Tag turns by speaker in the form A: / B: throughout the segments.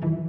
A: thank you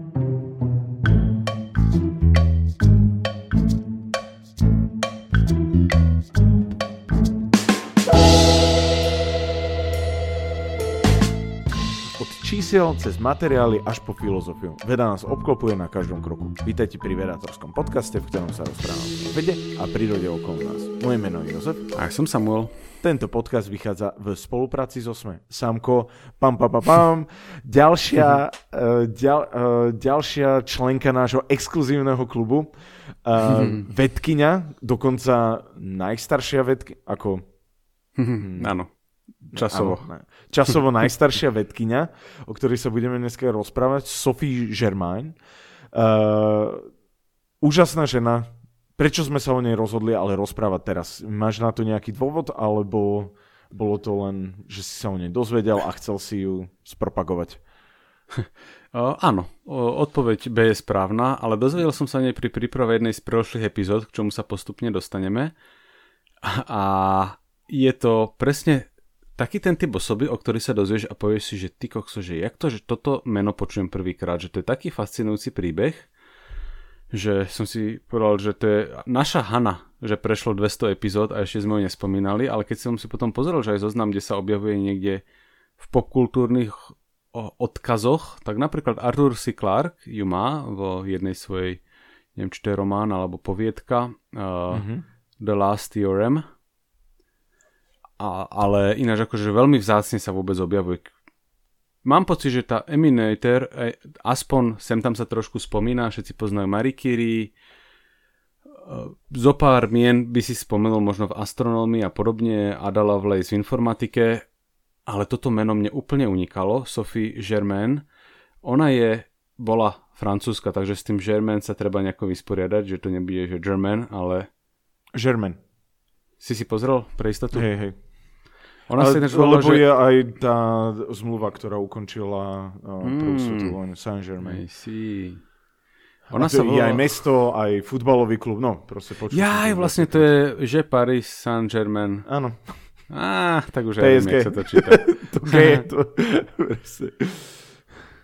A: čísiel cez materiály až po filozofiu. Veda nás obklopuje na každom kroku. Vítajte pri vedátorskom podcaste, v ktorom sa rozprávame o vede a prírode okolo nás. Moje meno je Jozef.
B: A ja som Samuel.
A: Tento podcast vychádza v spolupráci so SME. Samko, pam, pam, pam, pam. Ďalšia, uh, ďal, uh, ďalšia členka nášho exkluzívneho klubu. Uh, vedkynia, dokonca najstaršia vedkynia, ako...
B: Áno. Časovo.
A: Áno, časovo najstaršia vedkynia, o ktorej sa budeme dneska rozprávať, Sophie Germain. Uh, úžasná žena. Prečo sme sa o nej rozhodli ale rozprávať teraz? Máš na to nejaký dôvod, alebo bolo to len, že si sa o nej dozvedel a chcel si ju spropagovať?
B: Uh, áno, odpoveď B je správna, ale dozvedel som sa nej pri príprave jednej z predošlých epizód, k čomu sa postupne dostaneme. A je to presne taký ten typ osoby, o ktorý sa dozvieš a povieš si, že ty kokso, že jak to, že toto meno počujem prvýkrát, že to je taký fascinujúci príbeh, že som si povedal, že to je naša Hana, že prešlo 200 epizód a ešte sme ho nespomínali, ale keď som si potom pozrel, že aj zoznam, kde sa objavuje niekde v popkultúrnych odkazoch, tak napríklad Arthur C. Clarke ju má vo jednej svojej, neviem, či to je román alebo poviedka, uh, mm-hmm. The Last Theorem, a, ale ináč akože veľmi vzácne sa vôbec objavuje. Mám pocit, že tá Eminator, e, aspoň sem tam sa trošku spomína, všetci poznajú Marie Curie, e, zo pár mien by si spomenul možno v astronómii a podobne, Ada Lovelace v informatike, ale toto meno mne úplne unikalo, Sophie Germain. Ona je, bola francúzska, takže s tým Germain sa treba nejako vysporiadať, že to nebude, že German, ale...
A: German.
B: Si si pozrel pre istotu?
A: Hej, hej.
B: Ona si ináč
A: lebo
B: že...
A: je aj tá zmluva, ktorá ukončila uh, prvú
B: Mm.
A: svetovú vojnu, Saint-Germain. Ona sa
B: sa
A: je aj mesto, aj futbalový klub, no proste počuť.
B: Jaj, vlastne to je, že Paris Saint-Germain.
A: Áno,
B: Á, tak už aj viem,
A: PSG.
B: jak sa to číta.
A: to je to.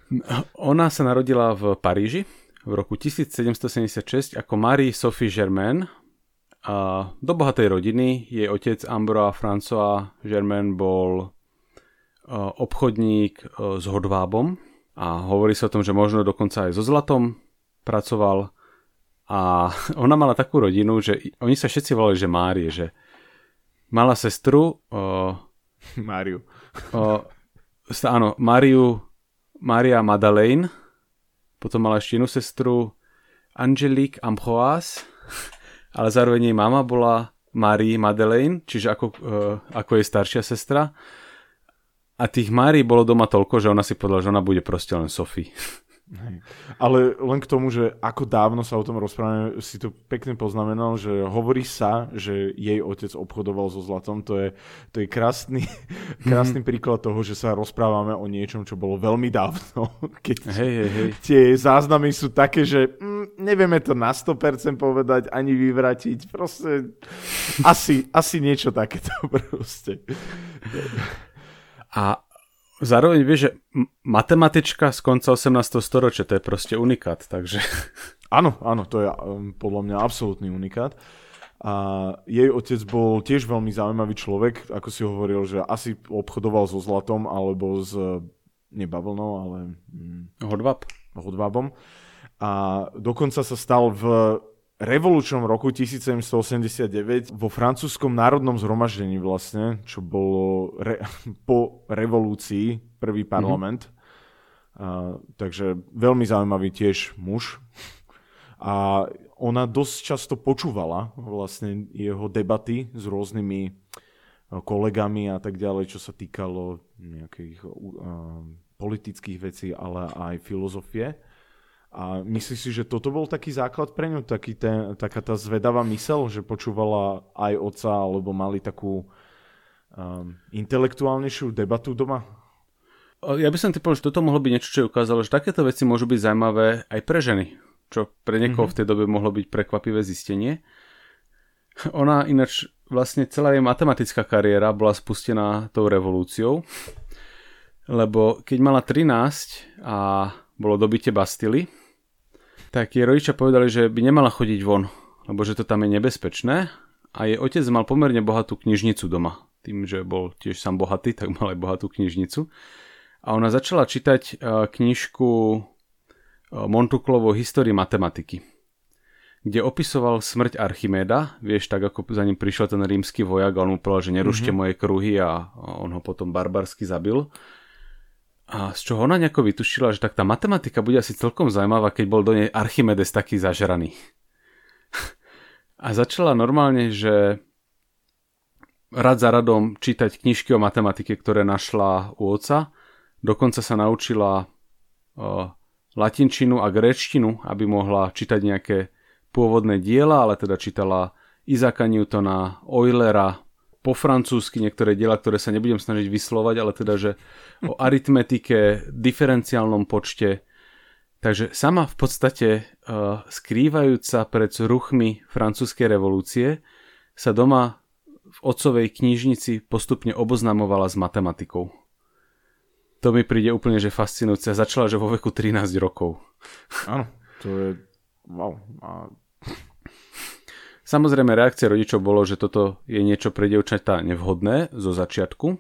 B: Ona sa narodila v Paríži v roku 1776 ako Marie Sophie Germain. A do bohatej rodiny jej otec Ambrois François Germain bol a, obchodník a, s hodvábom. A hovorí sa o tom, že možno dokonca aj so zlatom pracoval. A ona mala takú rodinu, že oni sa všetci volali, že Márie, že mala sestru, o,
A: Máriu.
B: sta- áno, Mariu, Maria Madeleine, potom mala ešte inú sestru Angelique Ambroise, ale zároveň jej mama bola Marie Madeleine, čiže ako, uh, ako jej staršia sestra. A tých Márií bolo doma toľko, že ona si povedala, že ona bude proste len Sophie.
A: Hej. Ale len k tomu, že ako dávno sa o tom rozprávame, si to pekne poznamenal, že hovorí sa, že jej otec obchodoval so zlatom. To je, to je krásny, krásny
B: Mhm.
A: príklad toho, že sa rozprávame o niečom, čo bolo veľmi dávno. Keď
B: Hej, hej, hej.
A: tie záznamy sú také, že mm, nevieme to na 100% povedať ani vyvratiť. Proste asi, asi niečo takéto proste.
B: A zároveň vieš, že matematička z konca 18. storočia, to je proste unikát, takže...
A: Áno, áno, to je um, podľa mňa absolútny unikát. A jej otec bol tiež veľmi zaujímavý človek, ako si hovoril, že asi obchodoval so zlatom alebo s nebavlnou, ale mm,
B: Hodvab.
A: hodvábom. A dokonca sa stal v revolučnom roku 1789 vo francúzskom národnom zhromaždení vlastne, čo bolo re, po revolúcii prvý parlament. Mm-hmm. A, takže veľmi zaujímavý tiež muž. A ona dosť často počúvala vlastne jeho debaty s rôznymi eh, kolegami a tak ďalej, čo sa týkalo nejakých uh, politických vecí, ale aj filozofie. A myslíš si, že toto bol taký základ pre ňu, taký ten, taká tá zvedavá mysel, že počúvala aj otca, alebo mali takú um, intelektuálnejšiu debatu doma?
B: Ja by som ty povedal, že toto mohlo byť niečo, čo ukázalo, že takéto veci môžu byť zaujímavé aj pre ženy, čo pre niekoho mm-hmm. v tej dobe mohlo byť prekvapivé zistenie. Ona ináč vlastne celá jej matematická kariéra bola spustená tou revolúciou, lebo keď mala 13 a bolo dobitie Bastily, tak jej rodičia povedali, že by nemala chodiť von, lebo že to tam je nebezpečné a jej otec mal pomerne bohatú knižnicu doma. Tým, že bol tiež sám bohatý, tak mal aj bohatú knižnicu. A ona začala čítať e, knižku e, Montuklovo Histórii matematiky, kde opisoval smrť Archiméda, vieš, tak ako za ním prišiel ten rímsky vojak a on mu povedal, že nerušte mm-hmm. moje kruhy a on ho potom barbarsky zabil. A z čoho ona nejako vytušila, že tak tá matematika bude asi celkom zaujímavá, keď bol do nej Archimedes taký zažraný. a začala normálne, že rad za radom čítať knižky o matematike, ktoré našla u oca Dokonca sa naučila uh, latinčinu a gréčtinu, aby mohla čítať nejaké pôvodné diela, ale teda čítala Isaaca Newtona, Eulera, po francúzsky niektoré diela, ktoré sa nebudem snažiť vyslovať, ale teda, že o aritmetike, diferenciálnom počte. Takže sama v podstate uh, skrývajúca pred ruchmi francúzskej revolúcie sa doma v otcovej knižnici postupne oboznamovala s matematikou. To mi príde úplne, že fascinujúce. Začala, že vo veku 13 rokov.
A: Áno, to je... Wow. A...
B: Samozrejme, reakcia rodičov bolo, že toto je niečo pre dievčatá nevhodné zo začiatku.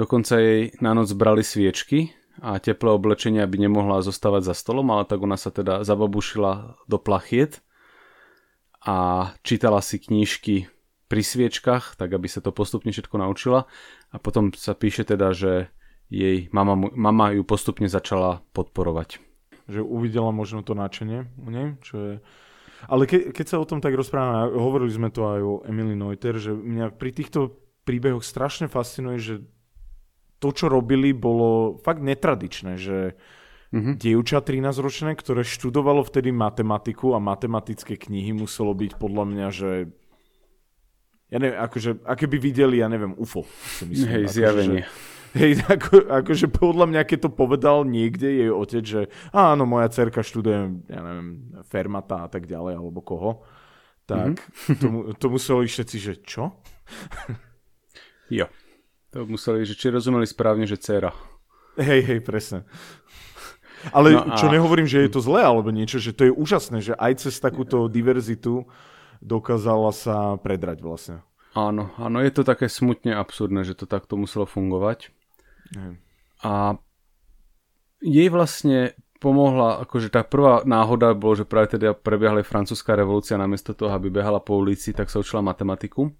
B: Dokonca jej na noc brali sviečky a teplé oblečenie, aby nemohla zostávať za stolom, ale tak ona sa teda zababušila do plachiet a čítala si knížky pri sviečkach, tak aby sa to postupne všetko naučila. A potom sa píše teda, že jej mama, mama ju postupne začala podporovať.
A: Že uvidela možno to nadšenie u nej, čo je... Ale ke, keď sa o tom tak rozprávame, hovorili sme to aj o Emily Neuter, že mňa pri týchto príbehoch strašne fascinuje, že to, čo robili, bolo fakt netradičné, že mm-hmm. dievča 13-ročné, ktoré študovalo vtedy matematiku a matematické knihy muselo byť podľa mňa, že ja neviem, akože, aké by videli, ja neviem, UFO.
B: Myslím, Hej, akože, zjavenie. Že,
A: Hej, ako, akože podľa mňa, keď to povedal niekde jej otec, že áno, moja cerka študuje, ja neviem, Fermata a tak ďalej, alebo koho, tak mm-hmm. to, to museli všetci, že čo?
B: jo. To museli, že či rozumeli správne, že dcera.
A: Hej, hej, presne. Ale no a... čo nehovorím, že je to zlé alebo niečo, že to je úžasné, že aj cez takúto diverzitu dokázala sa predrať vlastne.
B: Áno, áno, je to také smutne absurdné, že to takto muselo fungovať. A jej vlastne pomohla, akože tá prvá náhoda bolo, že práve teda prebiehala francúzska revolúcia, namiesto toho, aby behala po ulici, tak sa učila matematiku.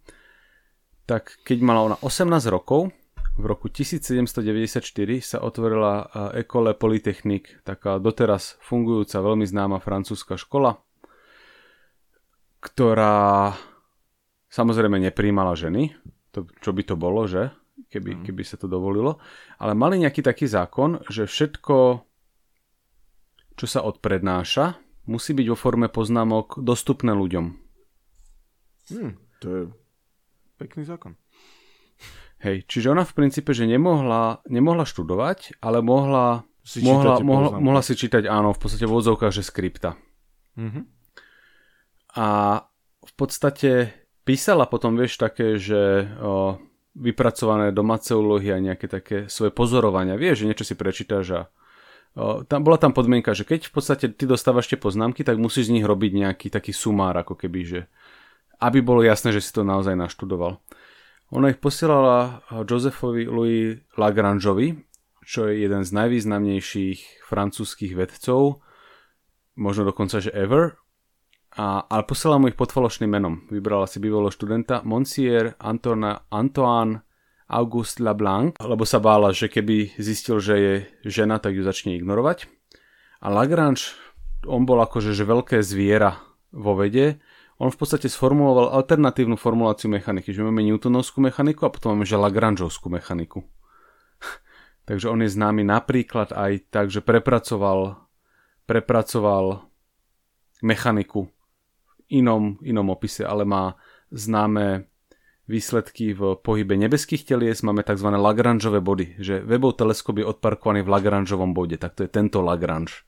B: Tak keď mala ona 18 rokov, v roku 1794 sa otvorila École Polytechnique, taká doteraz fungujúca, veľmi známa francúzska škola, ktorá samozrejme nepríjmala ženy, to, čo by to bolo, že? Keby, mm. keby sa to dovolilo. Ale mali nejaký taký zákon, že všetko, čo sa odprednáša, musí byť vo forme poznámok dostupné ľuďom.
A: Hmm, to je pekný zákon.
B: Hej, čiže ona v princípe, že nemohla, nemohla študovať, ale mohla si mohla, mohla, mohla si čítať, áno, v podstate v odzovkách, že skripta. Mm-hmm. A v podstate písala potom, vieš, také, že o, vypracované domáce úlohy a nejaké také svoje pozorovania. Vieš, že niečo si prečítaš a o, tam, bola tam podmienka, že keď v podstate ty dostávaš tie poznámky, tak musíš z nich robiť nejaký taký sumár, ako keby, že aby bolo jasné, že si to naozaj naštudoval. Ona ich posielala Josephovi Louis Lagrangeovi, čo je jeden z najvýznamnejších francúzskych vedcov, možno dokonca, že ever, a, ale posielala mu ich pod falošným menom. Vybrala si bývalého študenta Monsieur Antoine, Antoine Auguste Lablanc, lebo sa bála, že keby zistil, že je žena, tak ju začne ignorovať. A Lagrange, on bol akože že veľké zviera vo vede, on v podstate sformuloval alternatívnu formuláciu mechaniky, že máme Newtonovskú mechaniku a potom máme že Lagrangeovskú mechaniku. Takže on je známy napríklad aj tak, že prepracoval, prepracoval mechaniku inom, inom opise, ale má známe výsledky v pohybe nebeských telies, máme tzv. Lagrangeové body, že Webov teleskop je odparkovaný v Lagrangeovom bode, tak to je tento Lagrange.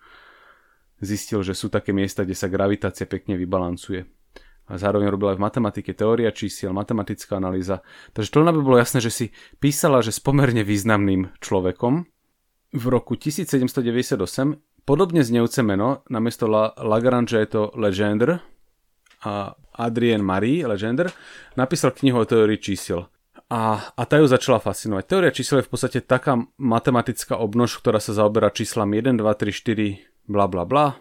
B: Zistil, že sú také miesta, kde sa gravitácia pekne vybalancuje. A zároveň robil aj v matematike teória čísiel, matematická analýza. Takže to by bolo jasné, že si písala, že s pomerne významným človekom. V roku 1798 podobne znejúce meno, namiesto La- Lagrange je to Legendre Adrien Marie Legendre napísal knihu o teórii čísel. A, a tá ju začala fascinovať. Teória čísel je v podstate taká matematická obnož, ktorá sa zaoberá číslami 1, 2, 3, 4, bla bla bla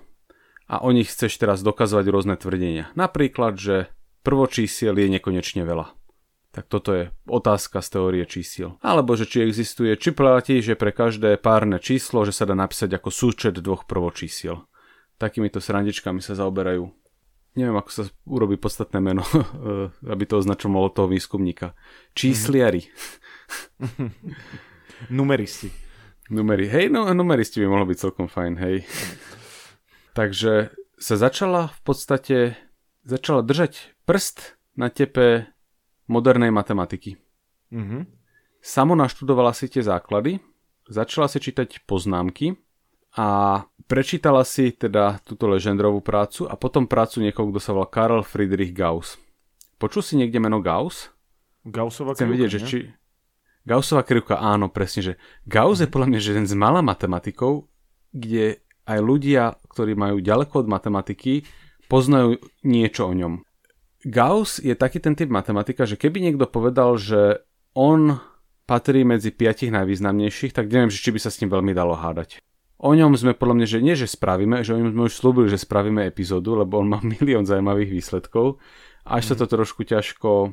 B: a o nich chceš teraz dokazovať rôzne tvrdenia. Napríklad, že prvočísiel je nekonečne veľa. Tak toto je otázka z teórie čísiel. Alebo že či existuje, či platí, že pre každé párne číslo, že sa dá napísať ako súčet dvoch prvočísiel. Takýmito srandičkami sa zaoberajú. Neviem, ako sa urobí podstatné meno, aby to označovalo toho výskumníka. Čísliari.
A: Numeristi.
B: Numeri. Hej, no numeristi by mohlo byť celkom fajn, hej. Takže sa začala v podstate, začala držať prst na tepe modernej matematiky.
A: Mm-hmm.
B: Samo naštudovala si tie základy, začala si čítať poznámky a prečítala si teda túto legendrovú prácu a potom prácu niekoho, kto sa volá Karl Friedrich Gauss. Počul si niekde meno Gauss?
A: Gaussova
B: Chcem vidieť, že či... Gaussova krivka, áno, presne, že Gauss je podľa mňa že jeden z malá matematikov, kde aj ľudia, ktorí majú ďaleko od matematiky, poznajú niečo o ňom. Gauss je taký ten typ matematika, že keby niekto povedal, že on patrí medzi piatich najvýznamnejších, tak neviem, či by sa s ním veľmi dalo hádať. O ňom sme podľa mňa, že nie, že spravíme, že o ňom sme už slúbili, že spravíme epizódu, lebo on má milión zaujímavých výsledkov. Až mm. sa to trošku ťažko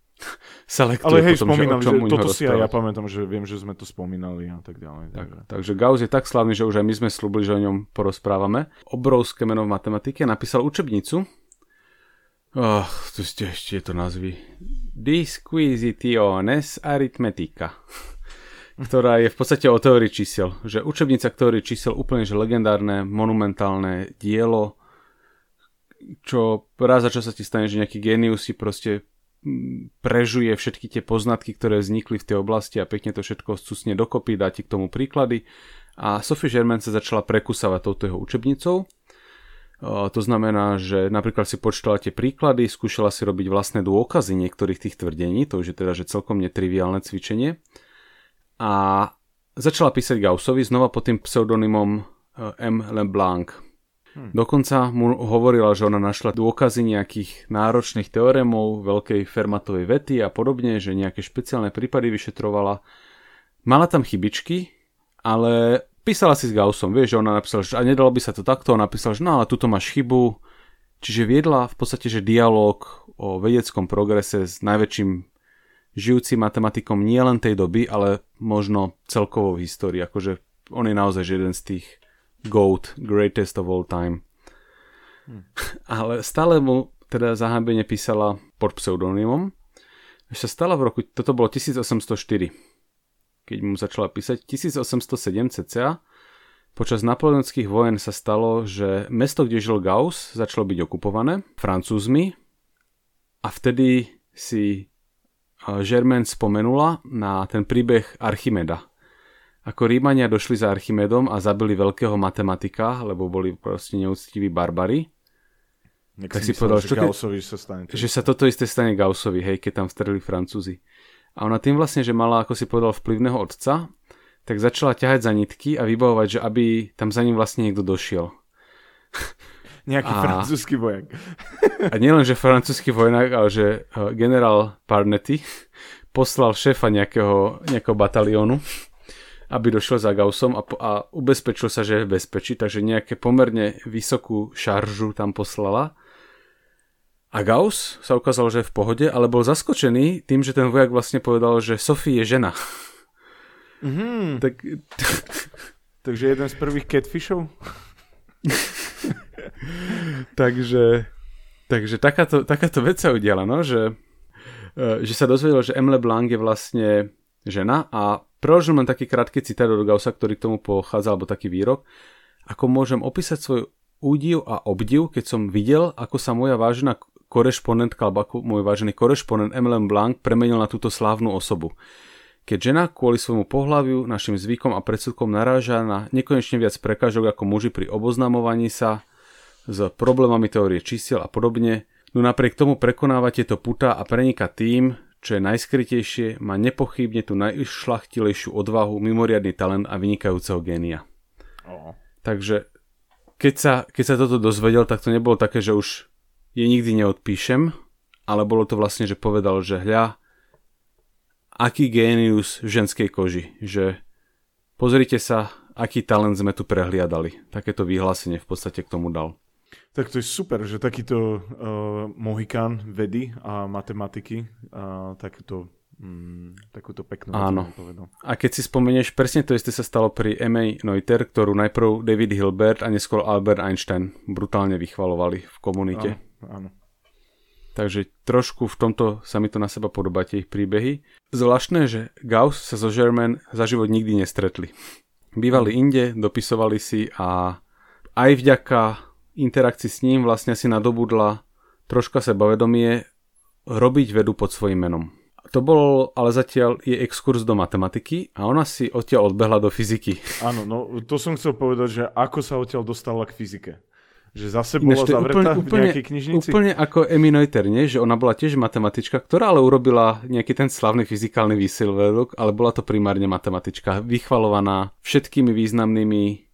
B: selektuje.
A: Ale hej, potom, spomínam, že, že toto si aj ja pamätám, že viem, že sme to spomínali a tak ďalej.
B: Tak, takže Gauss je tak slavný, že už aj my sme slúbili, že o ňom porozprávame. Obrovské meno v matematike. Napísal učebnicu, Oh, tu ste ešte to názvy. Disquisitiones Arithmetica ktorá je v podstate o teórii čísel. Že učebnica teórii čísel úplne že legendárne, monumentálne dielo, čo raz za čo sa ti stane, že nejaký genius si proste mm, prežuje všetky tie poznatky, ktoré vznikli v tej oblasti a pekne to všetko susne dokopy, dá ti k tomu príklady. A Sophie Germain sa začala prekusávať touto jeho učebnicou to znamená, že napríklad si počítala tie príklady, skúšala si robiť vlastné dôkazy niektorých tých tvrdení, to už je teda že celkom netriviálne cvičenie. A začala písať Gaussovi znova pod tým pseudonymom e, M. LeBlanc. Hmm. Dokonca mu hovorila, že ona našla dôkazy nejakých náročných teoremov, veľkej Fermatovej vety a podobne, že nejaké špeciálne prípady vyšetrovala. Mala tam chybičky, ale písala si s Gaussom, vieš, že ona napísala, že a nedalo by sa to takto, ona napísala, že no ale tuto máš chybu. Čiže viedla v podstate, že dialog o vedeckom progrese s najväčším žijúcim matematikom nie len tej doby, ale možno celkovou v histórii. Akože on je naozaj jeden z tých GOAT, greatest of all time. Hmm. Ale stále mu teda zahambene písala pod pseudonymom. Sa stala v roku, toto bolo 1804 keď mu začala písať. 1807 cca Počas napoleonských vojen sa stalo, že mesto, kde žil Gauss, začalo byť okupované Francúzmi a vtedy si Germain spomenula na ten príbeh Archimeda. Ako Rímania došli za Archimedom a zabili veľkého matematika, lebo boli proste neúctiví barbary.
A: tak si povedal, že, Gaussovi sa stane.
B: Že sa toto isté stane Gaussovi, hej, keď tam streli Francúzi. A ona tým vlastne, že mala, ako si povedal, vplyvného otca, tak začala ťahať za nitky a vybavovať, že aby tam za ním vlastne niekto došiel.
A: Nejaký a... francúzsky vojak.
B: a nielen, že francúzsky vojak, ale že eh, generál Parnetti poslal šéfa nejakého, nejakého bataliónu, aby došiel za Gaussom a, a ubezpečil sa, že je v bezpečí, takže nejaké pomerne vysokú šaržu tam poslala a Gauss sa ukázal, že je v pohode, ale bol zaskočený tým, že ten vojak vlastne povedal, že Sophie je žena.
A: Mm-hmm. tak... Takže jeden z prvých catfishov?
B: takže, takže takáto, takáto vec sa udiala, no, že, e, že sa dozvedel, že Emile Blanc je vlastne žena a preložil len taký krátky citát od Gaussa, ktorý k tomu pochádza, alebo taký výrok, ako môžem opísať svoj údiv a obdiv, keď som videl, ako sa moja vážená korešpondentka, alebo ako môj vážený korešpondent Emilien Blanc premenil na túto slávnu osobu. Keď žena kvôli svojmu pohľaviu, našim zvykom a predsudkom naráža na nekonečne viac prekážok ako muži pri oboznamovaní sa s problémami teórie čísiel a podobne, no napriek tomu prekonáva tieto puta a prenika tým, čo je najskrytejšie, má nepochybne tú najšlachtilejšiu odvahu, mimoriadný talent a vynikajúceho génia.
A: Oh.
B: Takže keď sa, keď sa toto dozvedel, tak to nebolo také, že už je nikdy neodpíšem, ale bolo to vlastne, že povedal, že hľa, aký génius v ženskej koži, že pozrite sa, aký talent sme tu prehliadali. Takéto vyhlásenie v podstate k tomu dal.
A: Tak to je super, že takýto uh, mohikán vedy a matematiky uh, takúto, um, takúto peknú
B: Áno. A keď si spomenieš, presne to isté sa stalo pri Emma Noiter, ktorú najprv David Hilbert a neskôr Albert Einstein brutálne vychvalovali v komunite.
A: Áno, áno.
B: Takže trošku v tomto sa mi to na seba podobá tie ich príbehy. Zvláštne, že Gauss sa so Germain za život nikdy nestretli. Bývali inde, dopisovali si a aj vďaka interakcii s ním vlastne si nadobudla troška sebavedomie robiť vedu pod svojím menom. To bol ale zatiaľ je exkurs do matematiky a ona si odtiaľ odbehla do fyziky.
A: Áno, no to som chcel povedať, že ako sa odtiaľ dostala k fyzike. Že zase bola Ináč, zavretá úplne, v nejakej knižnici?
B: Úplne ako Emmy Noether, nie? Že ona bola tiež matematička, ktorá ale urobila nejaký ten slavný fyzikálny výsilvedok, ale bola to primárne matematička, vychvalovaná všetkými významnými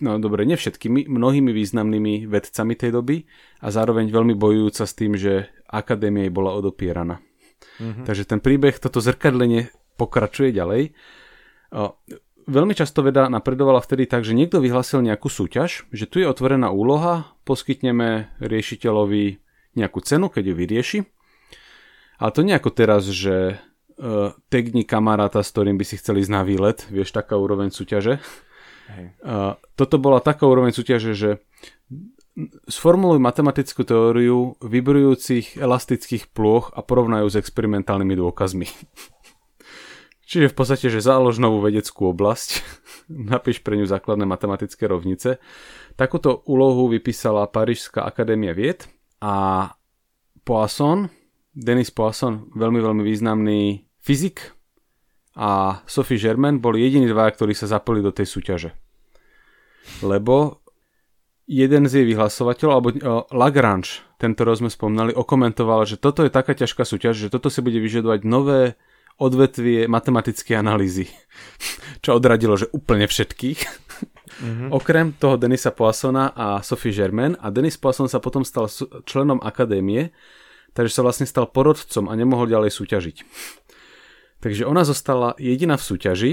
B: no dobre, ne všetkými, mnohými významnými vedcami tej doby a zároveň veľmi bojujúca s tým, že akadémia jej bola odopieraná. Mm-hmm. Takže ten príbeh, toto zrkadlenie pokračuje ďalej. O, veľmi často veda napredovala vtedy tak, že niekto vyhlasil nejakú súťaž, že tu je otvorená úloha, poskytneme riešiteľovi nejakú cenu, keď ju vyrieši. Ale to nie ako teraz, že uh, tegni kamaráta, s ktorým by si chceli ísť na výlet, vieš, taká úroveň súťaže. Toto bola taká úroveň súťaže, že sformuluj matematickú teóriu vybrujúcich elastických plôch a porovnajú s experimentálnymi dôkazmi. Čiže v podstate, že zálož novú vedeckú oblasť, napíš pre ňu základné matematické rovnice. Takúto úlohu vypísala Parížská akadémia vied a Poisson, Denis Poisson, veľmi, veľmi významný fyzik a Sophie Germain boli jediní dva, ktorí sa zapojili do tej súťaže. Lebo jeden z jej vyhlasovateľov, alebo Lagrange, tento roz sme spomnali, okomentoval, že toto je taká ťažká súťaž, že toto si bude vyžadovať nové odvetvie matematické analýzy, čo odradilo, že úplne všetkých. Mm-hmm. Okrem toho Denisa Poissona a Sophie Germain a Denis Poisson sa potom stal členom akadémie, takže sa vlastne stal porodcom a nemohol ďalej súťažiť. Takže ona zostala jediná v súťaži,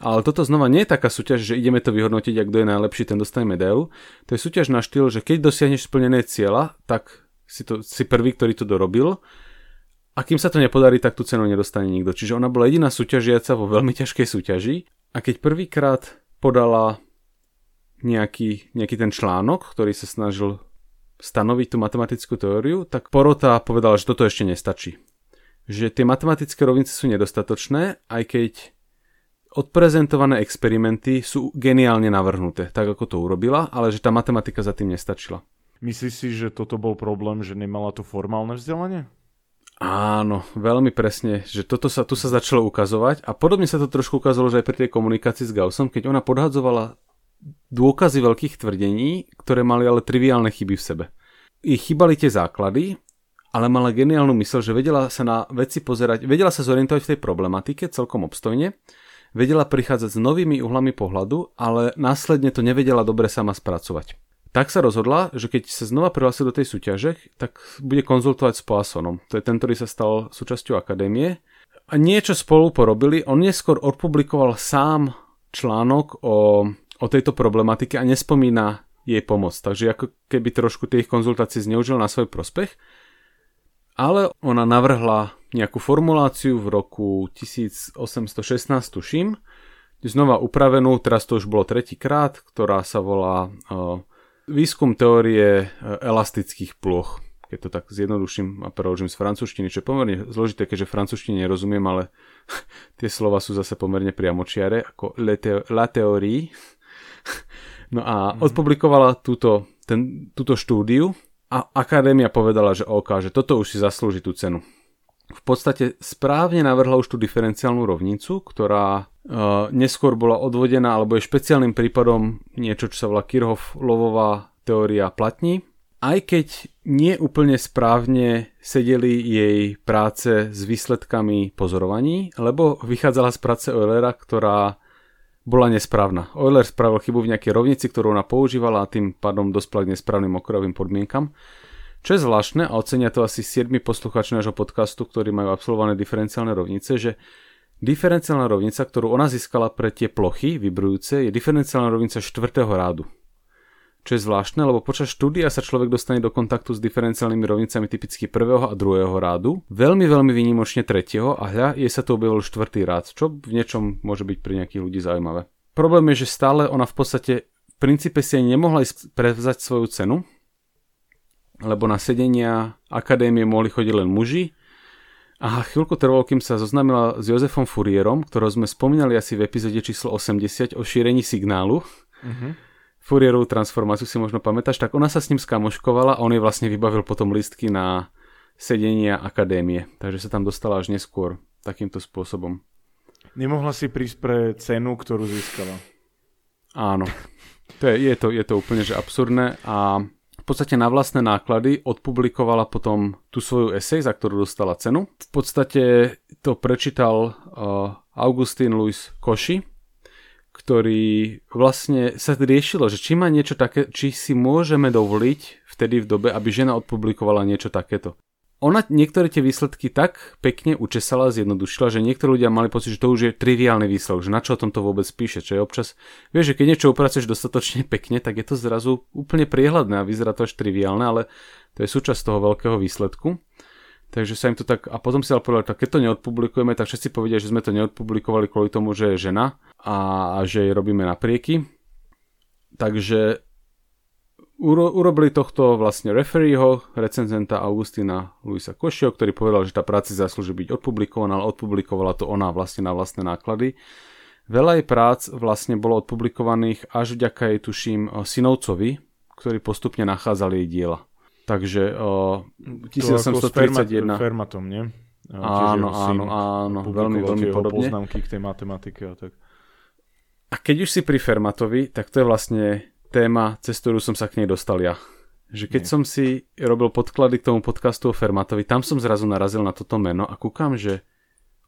B: ale toto znova nie je taká súťaž, že ideme to vyhodnotiť a kto je najlepší, ten dostane medailu. To je súťaž na štýl, že keď dosiahneš splnené cieľa, tak si, to, si prvý, ktorý to dorobil a kým sa to nepodarí, tak tú cenu nedostane nikto. Čiže ona bola jediná súťažiaca vo veľmi ťažkej súťaži a keď prvýkrát podala nejaký, nejaký ten článok, ktorý sa snažil stanoviť tú matematickú teóriu, tak porota povedala, že toto ešte nestačí. Že tie matematické rovnice sú nedostatočné, aj keď odprezentované experimenty sú geniálne navrhnuté, tak ako to urobila, ale že tá matematika za tým nestačila.
A: Myslíš si, že toto bol problém, že nemala to formálne vzdelanie?
B: Áno, veľmi presne, že toto sa, tu sa začalo ukazovať a podobne sa to trošku ukázalo, že aj pri tej komunikácii s Gaussom, keď ona podhadzovala dôkazy veľkých tvrdení, ktoré mali ale triviálne chyby v sebe. I chýbali tie základy, ale mala geniálnu mysl, že vedela sa na veci pozerať, vedela sa zorientovať v tej problematike celkom obstojne, vedela prichádzať s novými uhlami pohľadu, ale následne to nevedela dobre sama spracovať tak sa rozhodla, že keď sa znova prihlásil do tej súťaže, tak bude konzultovať s Poissonom. To je ten, ktorý sa stal súčasťou akadémie. A niečo spolu porobili. On neskôr odpublikoval sám článok o, o tejto problematike a nespomína jej pomoc. Takže ako keby trošku tých konzultácií zneužil na svoj prospech. Ale ona navrhla nejakú formuláciu v roku 1816, tuším, znova upravenú, teraz to už bolo tretíkrát, ktorá sa volá uh, výskum teórie e, elastických ploch, keď to tak zjednoduším a preložím z francúzštiny, čo je pomerne zložité, keďže francúzštine nerozumiem, ale tie slova sú zase pomerne priamočiare, ako la théorie. No a mm. odpublikovala túto, ten, túto štúdiu a akadémia povedala, že OK, že toto už si zaslúži tú cenu. V podstate správne navrhla už tú diferenciálnu rovnicu, ktorá Uh, neskôr bola odvodená alebo je špeciálnym prípadom niečo, čo sa volá Kirchhoff-Lovová teória platní. Aj keď nie úplne správne sedeli jej práce s výsledkami pozorovaní, lebo vychádzala z práce Eulera, ktorá bola nesprávna. Euler spravil chybu v nejakej rovnici, ktorú ona používala a tým pádom dospel k nesprávnym okrovým podmienkam. Čo je zvláštne, a ocenia to asi 7 posluchači nášho podcastu, ktorí majú absolvované diferenciálne rovnice, že diferenciálna rovnica, ktorú ona získala pre tie plochy vibrujúce, je diferenciálna rovnica 4. rádu. Čo je zvláštne, lebo počas štúdia sa človek dostane do kontaktu s diferenciálnymi rovnicami typicky prvého a druhého rádu, veľmi veľmi výnimočne tretieho a hľa, je sa to objavil štvrtý rád, čo v niečom môže byť pre nejakých ľudí zaujímavé. Problém je, že stále ona v podstate v princípe si ani nemohla ísť prevzať svoju cenu, lebo na sedenia akadémie mohli chodiť len muži. A chvíľku trvalo, kým sa zoznámila s Jozefom Furierom, ktorého sme spomínali asi v epizóde číslo 80 o šírení signálu. Uh-huh. Furierovú transformáciu si možno pamätáš, tak ona sa s ním skamoškovala a on jej vlastne vybavil potom listky na sedenia akadémie. Takže sa tam dostala až neskôr takýmto spôsobom.
A: Nemohla si prísť pre cenu, ktorú získala.
B: Áno. To je, je, to, je to úplne že absurdné a v podstate na vlastné náklady odpublikovala potom tú svoju esej, za ktorú dostala cenu. V podstate to prečítal uh, Augustín Louis Koši, ktorý vlastne sa riešilo, že či má niečo také, či si môžeme dovoliť vtedy v dobe, aby žena odpublikovala niečo takéto ona niektoré tie výsledky tak pekne učesala, zjednodušila, že niektorí ľudia mali pocit, že to už je triviálny výsledok, že na čo o tomto vôbec píše, čo je občas, vieš, že keď niečo upracuješ dostatočne pekne, tak je to zrazu úplne priehľadné a vyzerá to až triviálne, ale to je súčasť toho veľkého výsledku. Takže sa im to tak, a potom si ale povedal, tak keď to neodpublikujeme, tak všetci povedia, že sme to neodpublikovali kvôli tomu, že je žena a, a že jej robíme naprieky. Takže Uro, urobili tohto vlastne refereeho, recenzenta Augustina Luisa Košio, ktorý povedal, že tá práca zaslúži byť odpublikovaná, ale odpublikovala to ona vlastne na vlastné náklady. Veľa jej prác vlastne bolo odpublikovaných až vďaka jej, tuším, synovcovi, ktorí postupne nachádzali jej diela. Takže uh, 1831...
A: Fermatom, nie?
B: Áno, áno, áno, veľmi, veľmi podobne.
A: poznámky k tej matematike a tak.
B: A keď už si pri Fermatovi, tak to je vlastne téma, cez ktorú som sa k nej dostal ja. Že keď Nie. som si robil podklady k tomu podcastu o Fermatovi, tam som zrazu narazil na toto meno a kúkam, že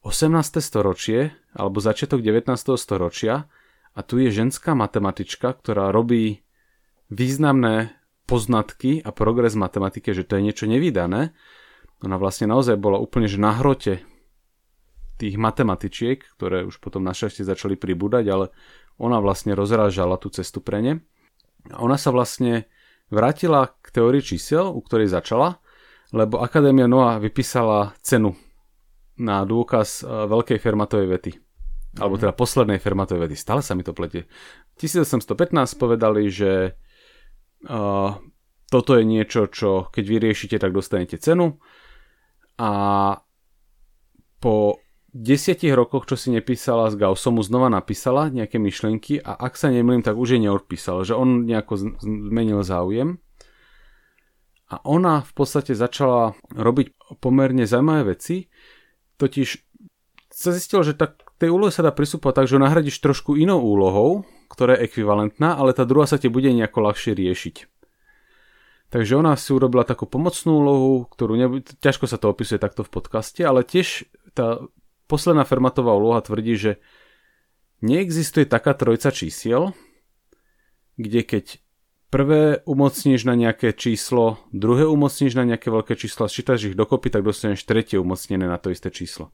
B: 18. storočie alebo začiatok 19. storočia a tu je ženská matematička, ktorá robí významné poznatky a progres v matematike, že to je niečo nevydané. Ona vlastne naozaj bola úplne že na hrote tých matematičiek, ktoré už potom našťastie začali pribúdať, ale ona vlastne rozrážala tú cestu pre ne. Ona sa vlastne vrátila k teórii čísel, u ktorej začala, lebo Akadémia Noa vypísala cenu na dôkaz e, veľkej Fermatovej vety. Alebo teda poslednej Fermatovej vety. Stále sa mi to pletie. 1815 povedali, že toto je niečo, čo keď vyriešite, tak dostanete cenu. A po desiatich rokoch, čo si nepísala s Gaussom, mu znova napísala nejaké myšlienky a ak sa nemýlim, tak už je neodpísal, že on nejako zmenil záujem. A ona v podstate začala robiť pomerne zaujímavé veci, totiž sa zistilo, že tak tej úlohe sa dá pristúpať tak, že ho nahradíš trošku inou úlohou, ktorá je ekvivalentná, ale tá druhá sa ti bude nejako ľahšie riešiť. Takže ona si urobila takú pomocnú úlohu, ktorú ne... ťažko sa to opisuje takto v podcaste, ale tiež tá Posledná Fermatová úloha tvrdí, že neexistuje taká trojca čísiel, kde keď prvé umocníš na nejaké číslo, druhé umocníš na nejaké veľké číslo sčítaš ich dokopy, tak dostaneš tretie umocnené na to isté číslo.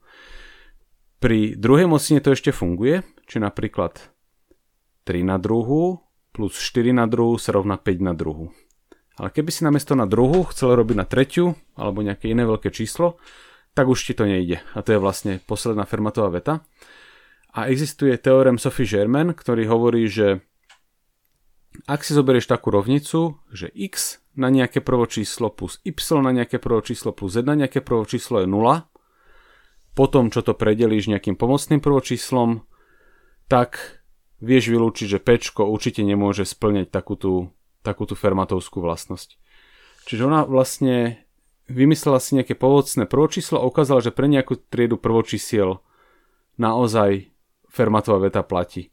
B: Pri druhej mocnine to ešte funguje, či napríklad 3 na druhú plus 4 na druhú sa rovná 5 na druhú. Ale keby si namiesto na druhú chcel robiť na tretiu alebo nejaké iné veľké číslo, tak už ti to nejde. A to je vlastne posledná Fermatová veta. A existuje teorem Sophie Germain, ktorý hovorí, že ak si zoberieš takú rovnicu, že x na nejaké prvočíslo plus y na nejaké prvočíslo plus z na nejaké prvočíslo je 0, potom čo to predelíš nejakým pomocným prvočíslom, tak vieš vylúčiť, že P určite nemôže splňať takúto, takúto fermatovskú vlastnosť. Čiže ona vlastne vymyslela si nejaké povocné prvočíslo a ukázala, že pre nejakú triedu prvočísiel naozaj Fermatová veta platí.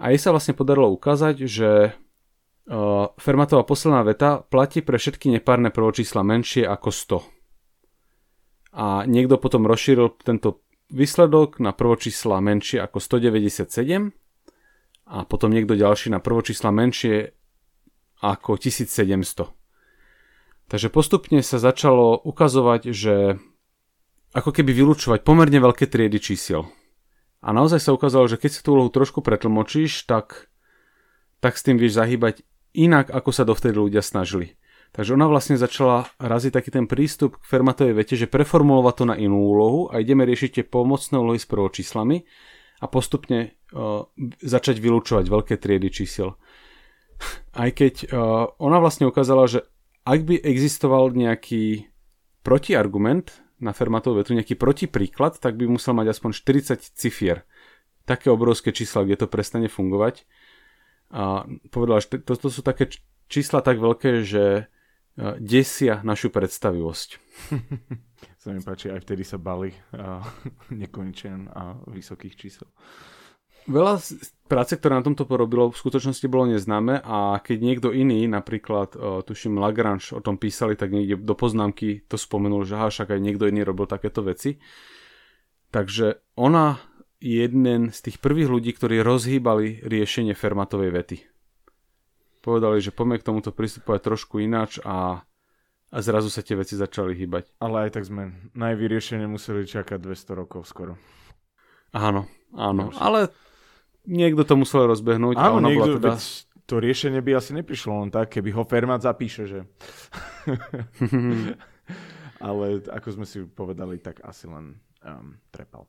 B: A jej sa vlastne podarilo ukázať, že uh, Fermatová posledná veta platí pre všetky nepárne prvočísla menšie ako 100. A niekto potom rozšíril tento výsledok na prvočísla menšie ako 197 a potom niekto ďalší na prvočísla menšie ako 1700. Takže postupne sa začalo ukazovať, že ako keby vylúčovať pomerne veľké triedy čísiel. A naozaj sa ukázalo, že keď si tú úlohu trošku pretlmočíš, tak, tak s tým vieš zahýbať inak, ako sa dovtedy ľudia snažili. Takže ona vlastne začala raziť taký ten prístup k Fermatovej vete, že preformulovať to na inú úlohu a ideme riešiť tie pomocné úlohy s prvočíslami a postupne uh, začať vylúčovať veľké triedy čísel. Aj keď uh, ona vlastne ukázala, že ak by existoval nejaký protiargument na Fermatovú vetu, nejaký protipríklad, tak by musel mať aspoň 40 cifier. Také obrovské čísla, kde to prestane fungovať. A povedala, že to, to sú také čísla tak veľké, že desia našu predstavivosť.
A: sa mi páči, aj vtedy sa bali uh, nekonečen a vysokých čísel.
B: Veľa práce, ktoré na tomto porobilo, v skutočnosti bolo neznáme a keď niekto iný, napríklad uh, tuším Lagrange o tom písali, tak niekde do poznámky to spomenul, že aha, však aj niekto iný robil takéto veci. Takže ona je jeden z tých prvých ľudí, ktorí rozhýbali riešenie Fermatovej vety povedali, že poďme k tomuto pristupovať trošku ináč a, a zrazu sa tie veci začali hýbať.
A: Ale aj tak sme na vyriešenie museli čakať 200 rokov skoro.
B: Áno, áno, Ďalšie. ale niekto to musel rozbehnúť.
A: Áno, a niekto, teda... to riešenie by asi neprišlo len tak, keby ho Fermat zapíše, že... ale ako sme si povedali, tak asi len um, trepal.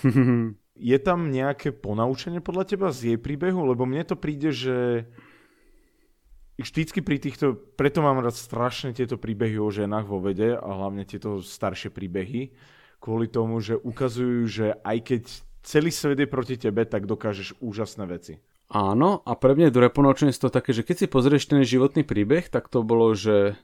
A: je tam nejaké ponaučenie podľa teba z jej príbehu? Lebo mne to príde, že vždycky pri týchto, preto mám rád strašne tieto príbehy o ženách vo vede a hlavne tieto staršie príbehy, kvôli tomu, že ukazujú, že aj keď celý svet je proti tebe, tak dokážeš úžasné veci.
B: Áno, a pre mňa je druhé ponaučenie to také, že keď si pozrieš ten životný príbeh, tak to bolo, že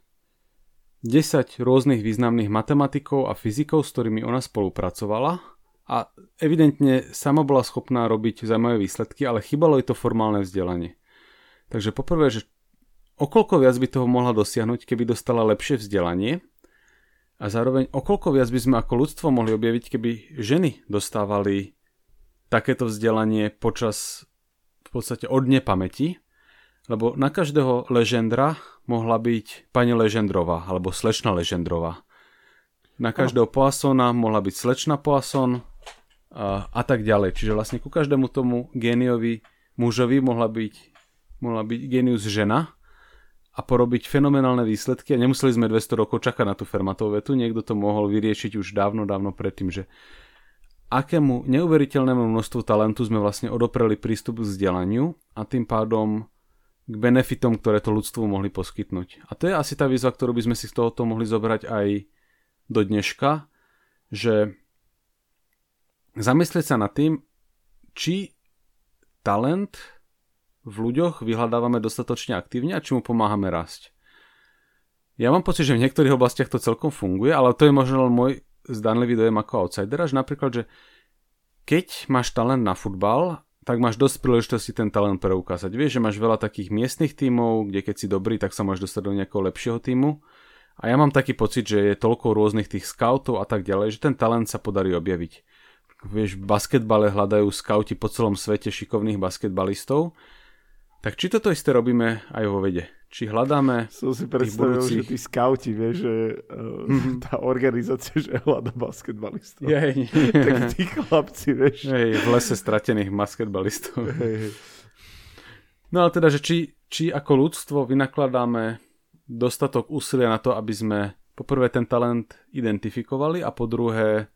B: 10 rôznych významných matematikov a fyzikov, s ktorými ona spolupracovala a evidentne sama bola schopná robiť zaujímavé výsledky, ale chýbalo jej to formálne vzdelanie. Takže poprvé, že okolko viac by toho mohla dosiahnuť, keby dostala lepšie vzdelanie a zároveň okolko viac by sme ako ľudstvo mohli objaviť, keby ženy dostávali takéto vzdelanie počas v podstate od nepamäti, lebo na každého ležendra mohla byť pani Ležendrová alebo slečna Ležendrová. Na každého Poissona mohla byť slečna Poisson, a, a tak ďalej. Čiže vlastne ku každému tomu géniovi mužovi mohla byť, mohla byť génius žena a porobiť fenomenálne výsledky a nemuseli sme 200 rokov čakať na tú Fermatovú vetu, niekto to mohol vyriešiť už dávno, dávno predtým, že akému neuveriteľnému množstvu talentu sme vlastne odopreli prístup k vzdelaniu a tým pádom k benefitom, ktoré to ľudstvu mohli poskytnúť. A to je asi tá výzva, ktorú by sme si z tohoto mohli zobrať aj do dneška, že zamyslieť sa nad tým, či talent v ľuďoch vyhľadávame dostatočne aktívne a či mu pomáhame rásť. Ja mám pocit, že v niektorých oblastiach to celkom funguje, ale to je možno len môj zdanlivý dojem ako outsidera, že napríklad, že keď máš talent na futbal, tak máš dosť príležitosti ten talent preukázať. Vieš, že máš veľa takých miestnych tímov, kde keď si dobrý, tak sa máš dostať do nejakého lepšieho tímu. A ja mám taký pocit, že je toľko rôznych tých scoutov a tak ďalej, že ten talent sa podarí objaviť vieš, v basketbale hľadajú skauti po celom svete šikovných basketbalistov. Tak či toto isté robíme aj vo vede? Či hľadáme
A: Som si predstavil, budúcich... že tí skauti, vieš, že uh, tá organizácia, že hľada basketbalistov.
B: Jej.
A: tak tí chlapci, vieš.
B: Jej, v lese stratených basketbalistov. Jej. No ale teda, že či, či ako ľudstvo vynakladáme dostatok úsilia na to, aby sme poprvé ten talent identifikovali a po druhé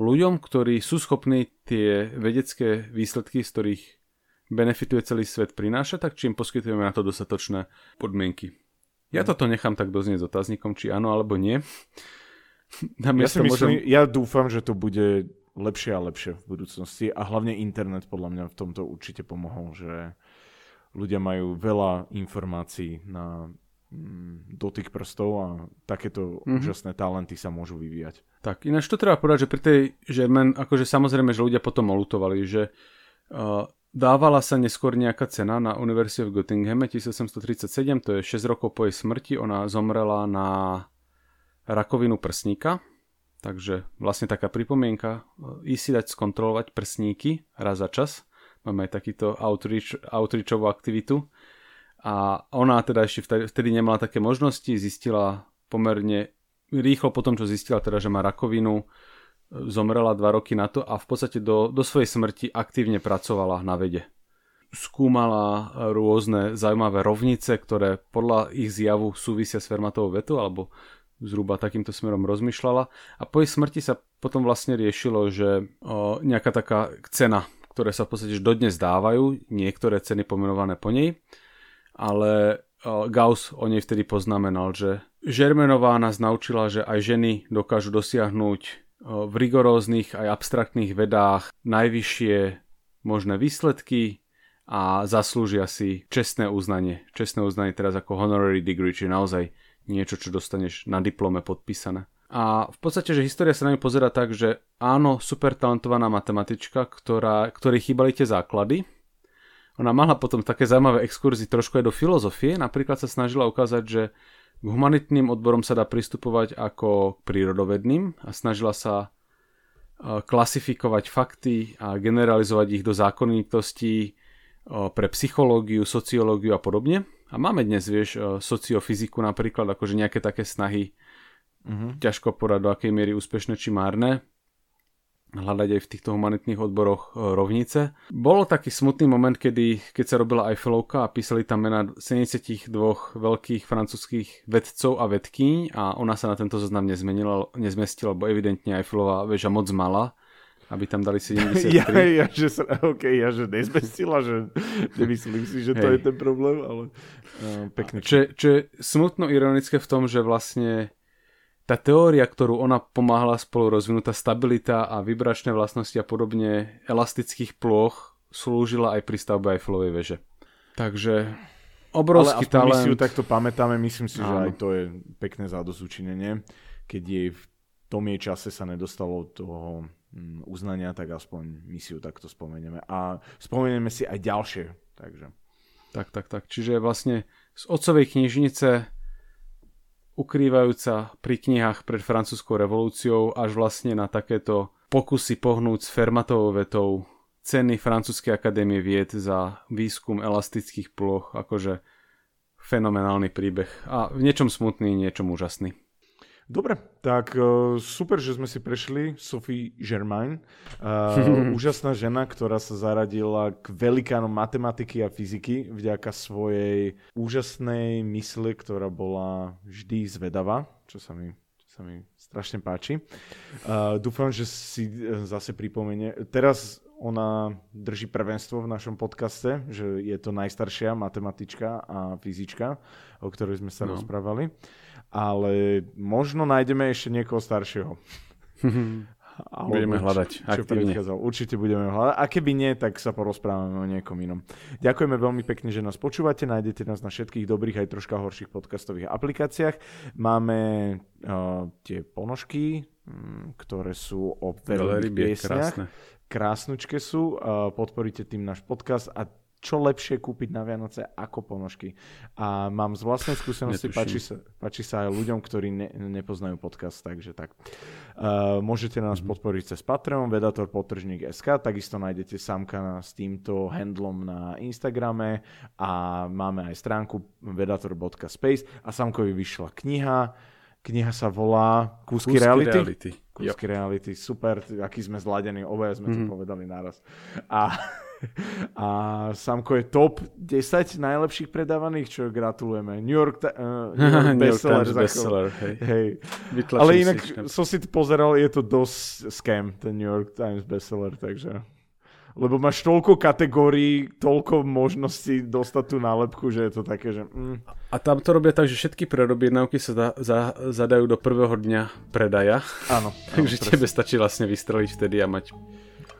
B: ľuďom, ktorí sú schopní tie vedecké výsledky, z ktorých benefituje celý svet prinášať, tak či im poskytujeme na to dostatočné podmienky. Ja mm. toto nechám tak doznieť s otáznikom, či áno alebo nie.
A: ja, si myslím, môžem... ja dúfam, že to bude lepšie a lepšie v budúcnosti a hlavne internet podľa mňa v tomto určite pomohol, že ľudia majú veľa informácií na mm, dotyk prstov a takéto mm-hmm. úžasné talenty sa môžu vyvíjať.
B: Tak, ináč to treba povedať, že pri tej Žermen, akože samozrejme, že ľudia potom olutovali, že uh, dávala sa neskôr nejaká cena na Univerzite v Göttinghame 1837, to je 6 rokov po jej smrti, ona zomrela na rakovinu prsníka, takže vlastne taká pripomienka, uh, ísť si dať skontrolovať prsníky raz za čas, máme aj takýto outreach, outreachovú aktivitu. A ona teda ešte vtedy, nemala také možnosti, zistila pomerne rýchlo potom, čo zistila teda, že má rakovinu, zomrela dva roky na to a v podstate do, do svojej smrti aktívne pracovala na vede. Skúmala rôzne zaujímavé rovnice, ktoré podľa ich zjavu súvisia s fermatovou vetou, alebo zhruba takýmto smerom rozmýšľala. A po jej smrti sa potom vlastne riešilo, že o, nejaká taká cena, ktoré sa v podstate dodnes dávajú, niektoré ceny pomenované po nej, ale Gauss o nej vtedy poznamenal, že Žermenová nás naučila, že aj ženy dokážu dosiahnuť v rigoróznych aj abstraktných vedách najvyššie možné výsledky a zaslúžia si čestné uznanie. Čestné uznanie teraz ako honorary degree, či naozaj niečo, čo dostaneš na diplome podpísané. A v podstate, že história sa na ňu pozera tak, že áno, super talentovaná matematička, ktorá, ktorej chýbali tie základy. Ona mala potom také zaujímavé exkurzy trošku aj do filozofie. Napríklad sa snažila ukázať, že k humanitným odborom sa dá pristupovať ako k prírodovedným a snažila sa e, klasifikovať fakty a generalizovať ich do zákonitostí e, pre psychológiu, sociológiu a podobne. A máme dnes, vieš, e, sociofyziku napríklad, akože nejaké také snahy, uh-huh. ťažko porať do akej miery úspešné či márne hľadať aj v týchto humanitných odboroch e, rovnice. Bolo taký smutný moment, kedy, keď sa robila Eiffelovka a písali tam mena 72 veľkých francúzských vedcov a vedkyň a ona sa na tento zoznam nezmenila, nezmestila, lebo evidentne Eiffelová väža moc mala aby tam dali 73.
A: Ja, ja, že sa, okay, ja, že nezmestila, že nemyslím si, že to Hej. je ten problém, ale uh, pekne.
B: Čo, čo je smutno ironické v tom, že vlastne tá teória, ktorú ona pomáhala spolu rozvinúť, tá stabilita a vibračné vlastnosti a podobne elastických ploch slúžila aj pri stavbe Eiffelovej veže. Takže obrovský Ale talent.
A: my si ju takto pamätáme, myslím si, Áno. že aj to je pekné zádozučinenie. Keď jej v tom jej čase sa nedostalo toho mm, uznania, tak aspoň my si ju takto spomenieme. A spomenieme si aj ďalšie. Takže.
B: Tak, tak, tak. Čiže vlastne z otcovej knižnice ukrývajúca pri knihách pred francúzskou revolúciou až vlastne na takéto pokusy pohnúť s Fermatovou vetou ceny Francúzskej akadémie vied za výskum elastických ploch, akože fenomenálny príbeh a v niečom smutný, niečom úžasný.
A: Dobre, tak uh, super, že sme si prešli Sophie Germain. Uh, úžasná žena, ktorá sa zaradila k velikánom matematiky a fyziky vďaka svojej úžasnej mysle, ktorá bola vždy zvedavá, čo sa mi, sa mi strašne páči. Uh, dúfam, že si zase pripomenie. Teraz ona drží prvenstvo v našom podcaste, že je to najstaršia matematička a fyzička, o ktorej sme sa no. rozprávali ale možno nájdeme ešte niekoho staršieho.
B: Alebo budeme hľadať aktívne.
A: Určite budeme hľadať. A keby nie, tak sa porozprávame o niekom inom. Ďakujeme veľmi pekne, že nás počúvate. Nájdete nás na všetkých dobrých aj troška horších podcastových aplikáciách. Máme uh, tie ponožky, um, ktoré sú o piesniach. Krásne. Krásnučke sú. Uh, podporíte tým náš podcast a čo lepšie kúpiť na Vianoce ako ponožky. A mám z vlastnej skúsenosti, páči sa, páči sa aj ľuďom, ktorí ne, nepoznajú podcast, takže tak. Uh, môžete nás mm-hmm. podporiť cez Patreon, Vedator Potržník SK, takisto nájdete Samka s týmto handlom na Instagrame a máme aj stránku vedator.space a Samkovi vyšla kniha, Kniha sa volá Kúsky, Kúsky reality. reality. Kúsky yep. reality, super, aký sme zladení, obaja sme mm-hmm. to povedali naraz. A a Samko je top 10 najlepších predávaných, čo gratulujeme. New York, uh, New York bestseller.
B: York bestseller hej.
A: hej. Ale inak si, som si to pozeral, je to dosť scam, ten New York Times bestseller, takže... Lebo máš toľko kategórií, toľko možností dostať tú nálepku, že je to také, že... Mm.
B: A tam to robia tak, že všetky prerobjednávky sa da, za, zadajú do prvého dňa predaja.
A: Áno.
B: Takže áno, tebe stačí vlastne vystreliť vtedy a mať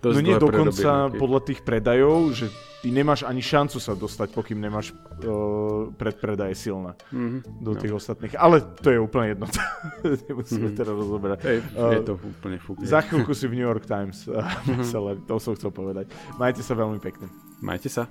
A: Dosť no nie dokonca podľa tých predajov, že ty nemáš ani šancu sa dostať, pokým nemáš uh, predpredaje silné mm-hmm. do no. tých ostatných. Ale to je úplne jedno. Nemusíme mm-hmm. teraz rozoberať.
B: Hey, uh, je to úplne fúk.
A: Za chvíľku si v New York Times. Uh, mm-hmm. to som chcel povedať. Majte sa veľmi pekne.
B: Majte sa.